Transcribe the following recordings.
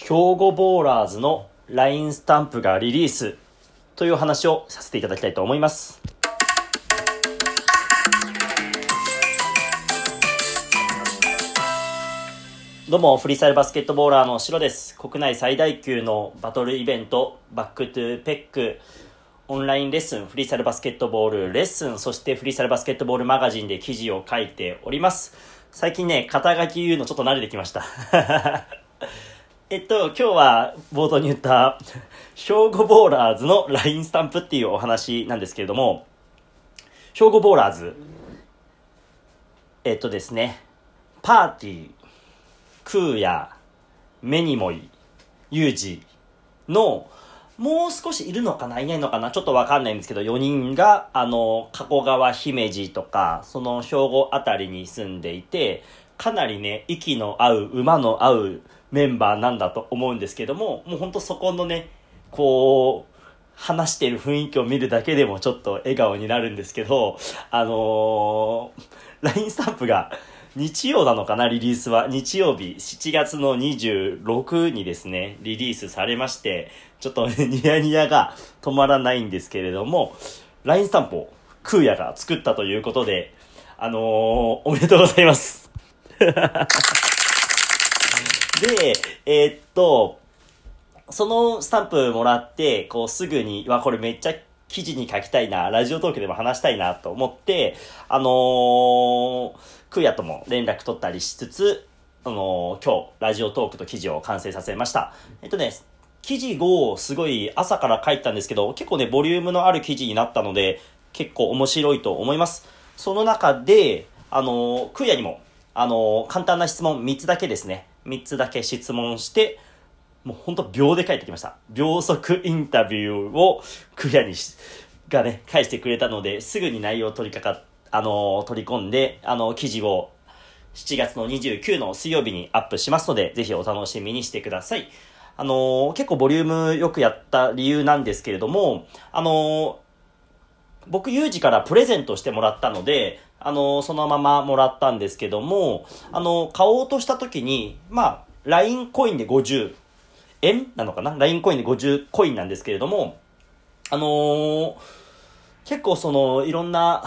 兵庫ボーラーズの LINE スタンプがリリースという話をさせていただきたいと思います。どうも、フリースタイルバスケットボーラーのシロです。国内最大級のバトルイベント、バックトゥーペック、オンラインレッスン、フリースタイルバスケットボールレッスン、そしてフリースタイルバスケットボールマガジンで記事を書いております。最近ね、肩書き言うのちょっと慣れてきました。えっと、今日は冒頭に言った、兵庫ボーラーズの LINE スタンプっていうお話なんですけれども、兵庫ボーラーズ、えっとですね、パーティー、クーヤ、メニモイ、ユージの、もう少しいるのかないないのかなちょっとわかんないんですけど、4人が、あの、加古川姫路とか、その兵庫あたりに住んでいて、かなりね、息の合う、馬の合うメンバーなんだと思うんですけども、もうほんとそこのね、こう、話してる雰囲気を見るだけでもちょっと笑顔になるんですけど、あのー、LINE スタンプが日曜なのかな、リリースは。日曜日、7月の26にですね、リリースされまして、ちょっと ニヤニヤが止まらないんですけれども、LINE スタンプを空也が作ったということで、あのー、おめでとうございます。で、えー、っと、そのスタンプもらって、こうすぐに、わ、これめっちゃ記事に書きたいな、ラジオトークでも話したいなと思って、あのー、クーヤとも連絡取ったりしつつ、あのー、今日、ラジオトークと記事を完成させました。えっとね、記事をすごい朝から書いたんですけど、結構ね、ボリュームのある記事になったので、結構面白いと思います。その中で、あのー、クーヤにもあの、簡単な質問3つだけですね。3つだけ質問して、もうほんと秒で返ってきました。秒速インタビューをクリアにし、がね、返してくれたので、すぐに内容を取りかか、あの、取り込んで、あの、記事を7月の29の水曜日にアップしますので、ぜひお楽しみにしてください。あの結構ボリュームよくやった理由なんですけれども、あの僕、ユージからプレゼントしてもらったので、あの、そのままもらったんですけども、あの、買おうとした時に、まあ、LINE コインで50円なのかな ?LINE コインで50コインなんですけれども、あのー、結構その、いろんな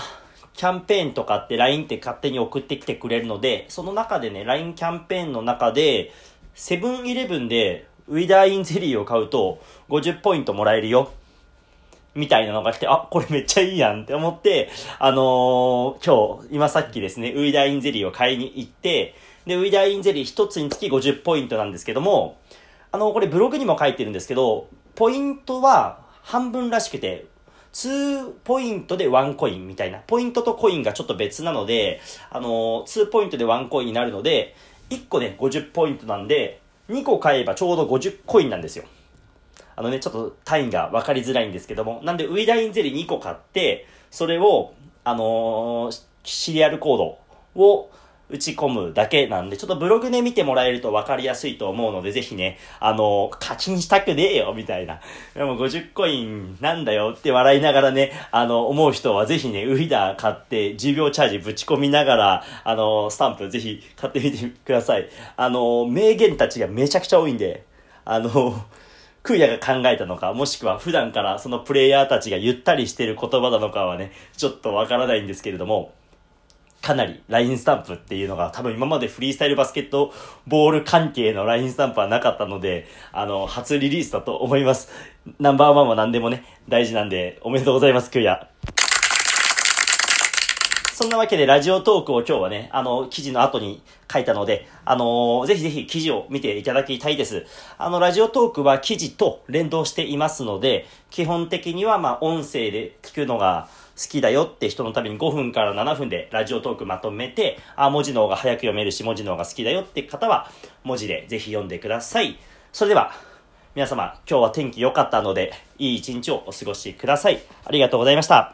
キャンペーンとかって LINE って勝手に送ってきてくれるので、その中でね、LINE キャンペーンの中で、セブンイレブンでウィダーインゼリーを買うと50ポイントもらえるよみたいなのが来て、あ、これめっちゃいいやんって思って、あのー、今日、今さっきですね、ウイダインゼリーを買いに行って、で、ウイダインゼリー1つにつき50ポイントなんですけども、あの、これブログにも書いてるんですけど、ポイントは半分らしくて、2ポイントで1コインみたいな。ポイントとコインがちょっと別なので、あのー、2ポイントで1コインになるので、1個で50ポイントなんで、2個買えばちょうど50コインなんですよ。あのね、ちょっと単位が分かりづらいんですけども、なんでウィダインゼリー2個買って、それを、あのー、シリアルコードを打ち込むだけなんで、ちょっとブログで見てもらえると分かりやすいと思うので、ぜひね、あのー、課金したくねえよみたいな。でも50コインなんだよって笑いながらね、あの、思う人はぜひね、ウィダー買って10秒チャージぶち込みながら、あのー、スタンプぜひ買ってみてください。あの名言たちがめちゃくちゃ多いんで、あのクーヤが考えたのか、もしくは普段からそのプレイヤーたちが言ったりしてる言葉なのかはね、ちょっとわからないんですけれども、かなりラインスタンプっていうのが多分今までフリースタイルバスケットボール関係の LINE スタンプはなかったので、あの、初リリースだと思います。ナンバーワンは何でもね、大事なんで、おめでとうございます、クーヤ。そんなわけでラジオトークを今日はね、あの、記事の後に書いたので、あのー、ぜひぜひ記事を見ていただきたいです。あの、ラジオトークは記事と連動していますので、基本的にはまあ、音声で聞くのが好きだよって人のために5分から7分でラジオトークまとめて、あ、文字の方が早く読めるし、文字の方が好きだよって方は、文字でぜひ読んでください。それでは、皆様、今日は天気良かったので、いい一日をお過ごしください。ありがとうございました。